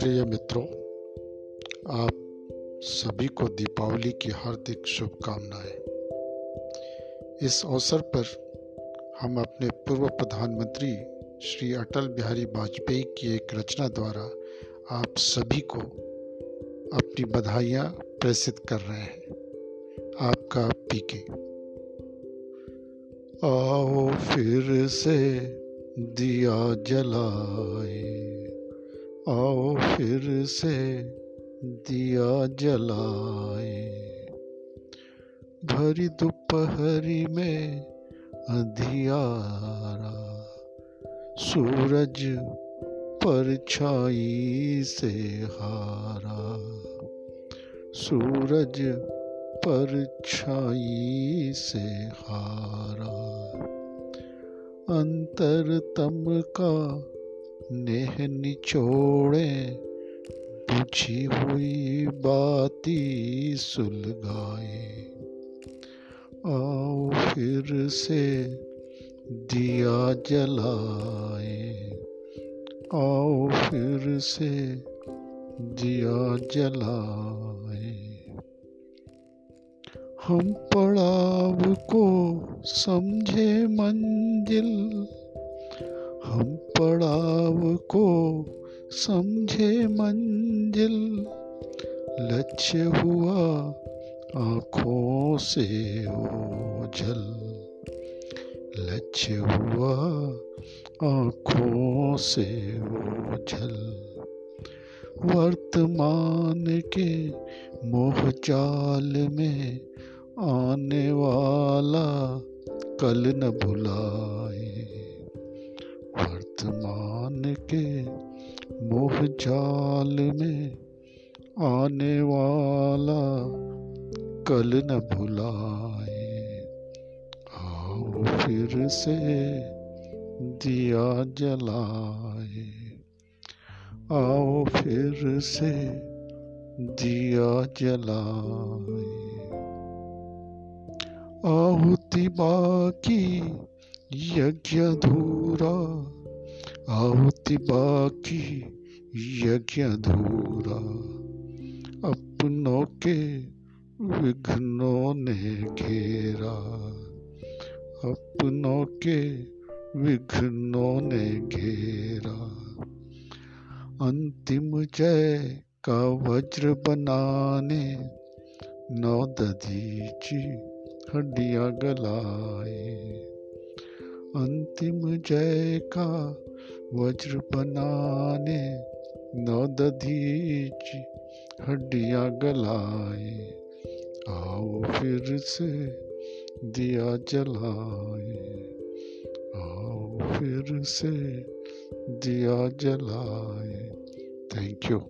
प्रिय मित्रों, आप सभी को दीपावली की हार्दिक शुभकामनाएँ। इस अवसर पर हम अपने पूर्व प्रधानमंत्री श्री अटल बिहारी वाजपेयी की एक रचना द्वारा आप सभी को अपनी बधाइयाँ प्रेषित कर रहे हैं। आपका पीके आओ फिर से दिया जलाए। आओ फिर से दिया जलाए। भरी दोपहरी में अंधियारा, सूरज परछाई से हारा। सूरज परछाई से हारा। अंतरतम का नेह निचोड़े, बुझी हुई बाती सुलगाए। आओ फिर से दिया जलाए। आओ फिर से दिया जलाए। हम पड़ाव को समझे मंजिल। हम पड़ाव को समझे मंजिल। लक्ष्य हुआ आँखों से ओझल लक्ष्य हुआ आँखों से ओझल वर्तमान के मोह जाल में आने वाला कल न भुलाए वर्तमान के मोह जाल में आने वाला कल न भुलाए आओ फिर से दिया जलाए। आओ फिर से दिया जलाए। आहुति बाकी, यज्ञ धूरा आहुति बाकी, यज्ञ धूरा अपनों के विघ्नों ने घेरा। अपनों के विघ्नों ने घेरा। अंतिम जय का वज्र बनाने, नौ दधीची हड्डियाँ गलाए। अंतिम जय का वज्र बनाने नौ दधीची हड्डियाँ गलाए। आओ फिर से दिया जलाए। आओ फिर से दिया जलाए। Thank you